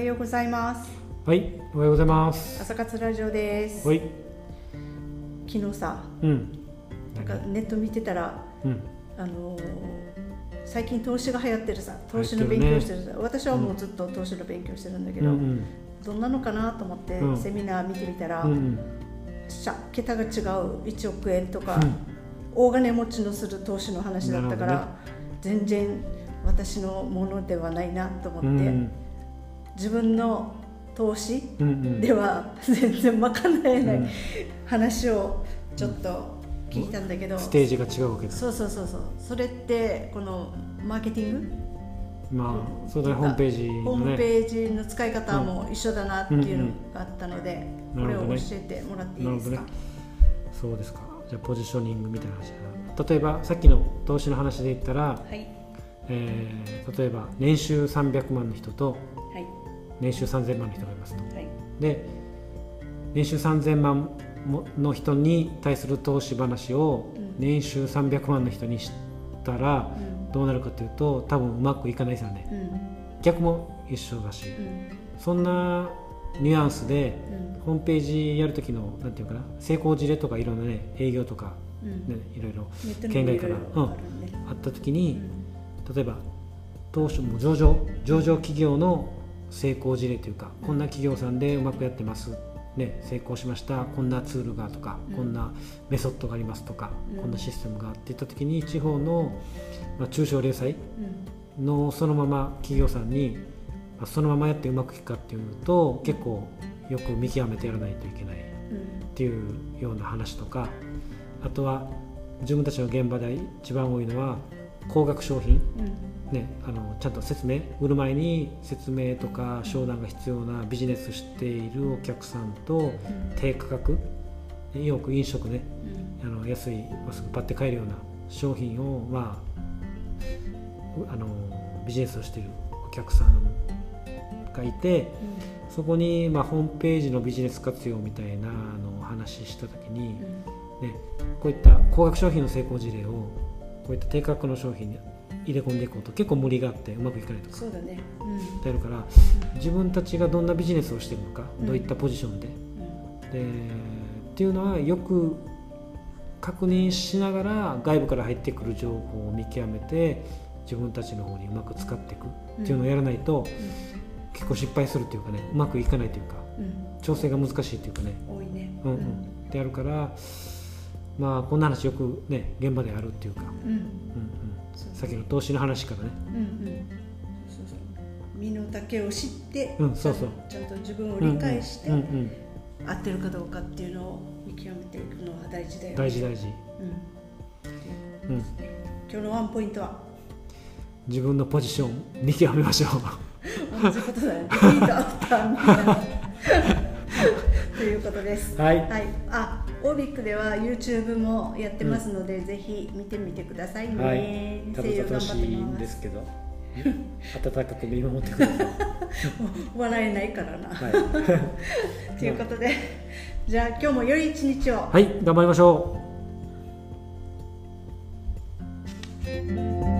はようございます。はい、おはようございます。朝活ラジオです。はい、昨日さうん、なんかネット見てたらうん、あのー最近投資が流行ってるさ投資の勉強してるさ。私はもうずっと投資の勉強してるんだけど、うん、うん、どんなのかなと思ってうん。セミナー見てみたら、うん、桁が違う1億円とか、うん。大金持ちのする投資の話だったから、なるほ全然私のものではないなと思って、うん、自分の投資うん、うん、では全然賄えない、うん。話をちょっと聞いたんだけど、ステージが違うわけだ。そうそうそうそう。それってこのマーケティング？まあ、そうだね、ホームページホーム。ページの使い方も一緒だなっていうのがあったので、うんうん。これを教えてもらっていいですか、なるそうですか。じゃあ、ポジショニングみたいな話だな。例えば、さっきの投資の話で言ったら、はい。えー例えば年収300万の人とはい年収3000万の人がいますと。はい。で、年収3000万もの人に対する投資話をうん。年収300万の人にしたら、うん。どうなるかというと多分うまくいかないですよね。うん。逆も一緒だし。うん。そんなニュアンスでうん。ホームページやる時のなんていうかな成功事例とかいろんなね営業とか、うん。ね、いろいろ県外からもいろいろあった時うに、ん。例えば当初も上場上場企業の成功事例というか、こんな企業さんでうまくやってます、ね、成功しました。こんなツールがとか、うん。こんなメソッドがありますとか、うん。こんなシステムがって言った時に地方の、まあ、中小零細うん。のそのまま企業さんにまあそのままやってうまくいくかっていうと結構よく見極めてやらないといけないっていうような話とかあとは自分たちの現場で一番多いのは高額商品、うんね、あのちゃんと説明売る前に説明とか商談が必要なビジネスしているお客さんとうん。低価格よく飲食ねうん。あの安いまっすぐパッて買えるような商品を、まあ、うあのビジネスをしているお客さんがいてそこに、まあ、ホームページのビジネス活用みたいなのをお話しした時に、うん。ね、こういった高額商品の成功事例をこういった低価格の商品に入れ込んでいこうと。結構無理があってうまくいかないとか。そうだね。うんであるから自分たちがどんなビジネスをしているのか、うん。どういったポジションで。うん。でっていうのはよく確認しながら外部から入ってくる情報を見極めて自分たちの方にうまく使っていく。っていうのをやらないと、結構失敗するっていうかねうまくいかないというかうん。調整が難しいっていうかね、うん多いね。うんうん。であるからまあこんな話よくね現場であるっていうか、うんうんさっきの投資の話からね。うんうん。そうそう。身の丈を知ってうんそうそう。ちゃんと自分を理解してうんうんうん合ってるかどうかっていうのを見極めていくのは大事だよね。大事大事、うん。うん、今日のワンポイントは？自分のポジション見極めましょ同じことだよ。ねリードアフターみたいなということです。うはい。はい、あ、オービックでは YouTube もやってますので、ぜひ見てみてくださいね。はい、たどたどしい。んですすけど温かく見守ってください 笑えないからな。はい、ということで、じゃあ今日も良い一日を。はい、頑張りましょう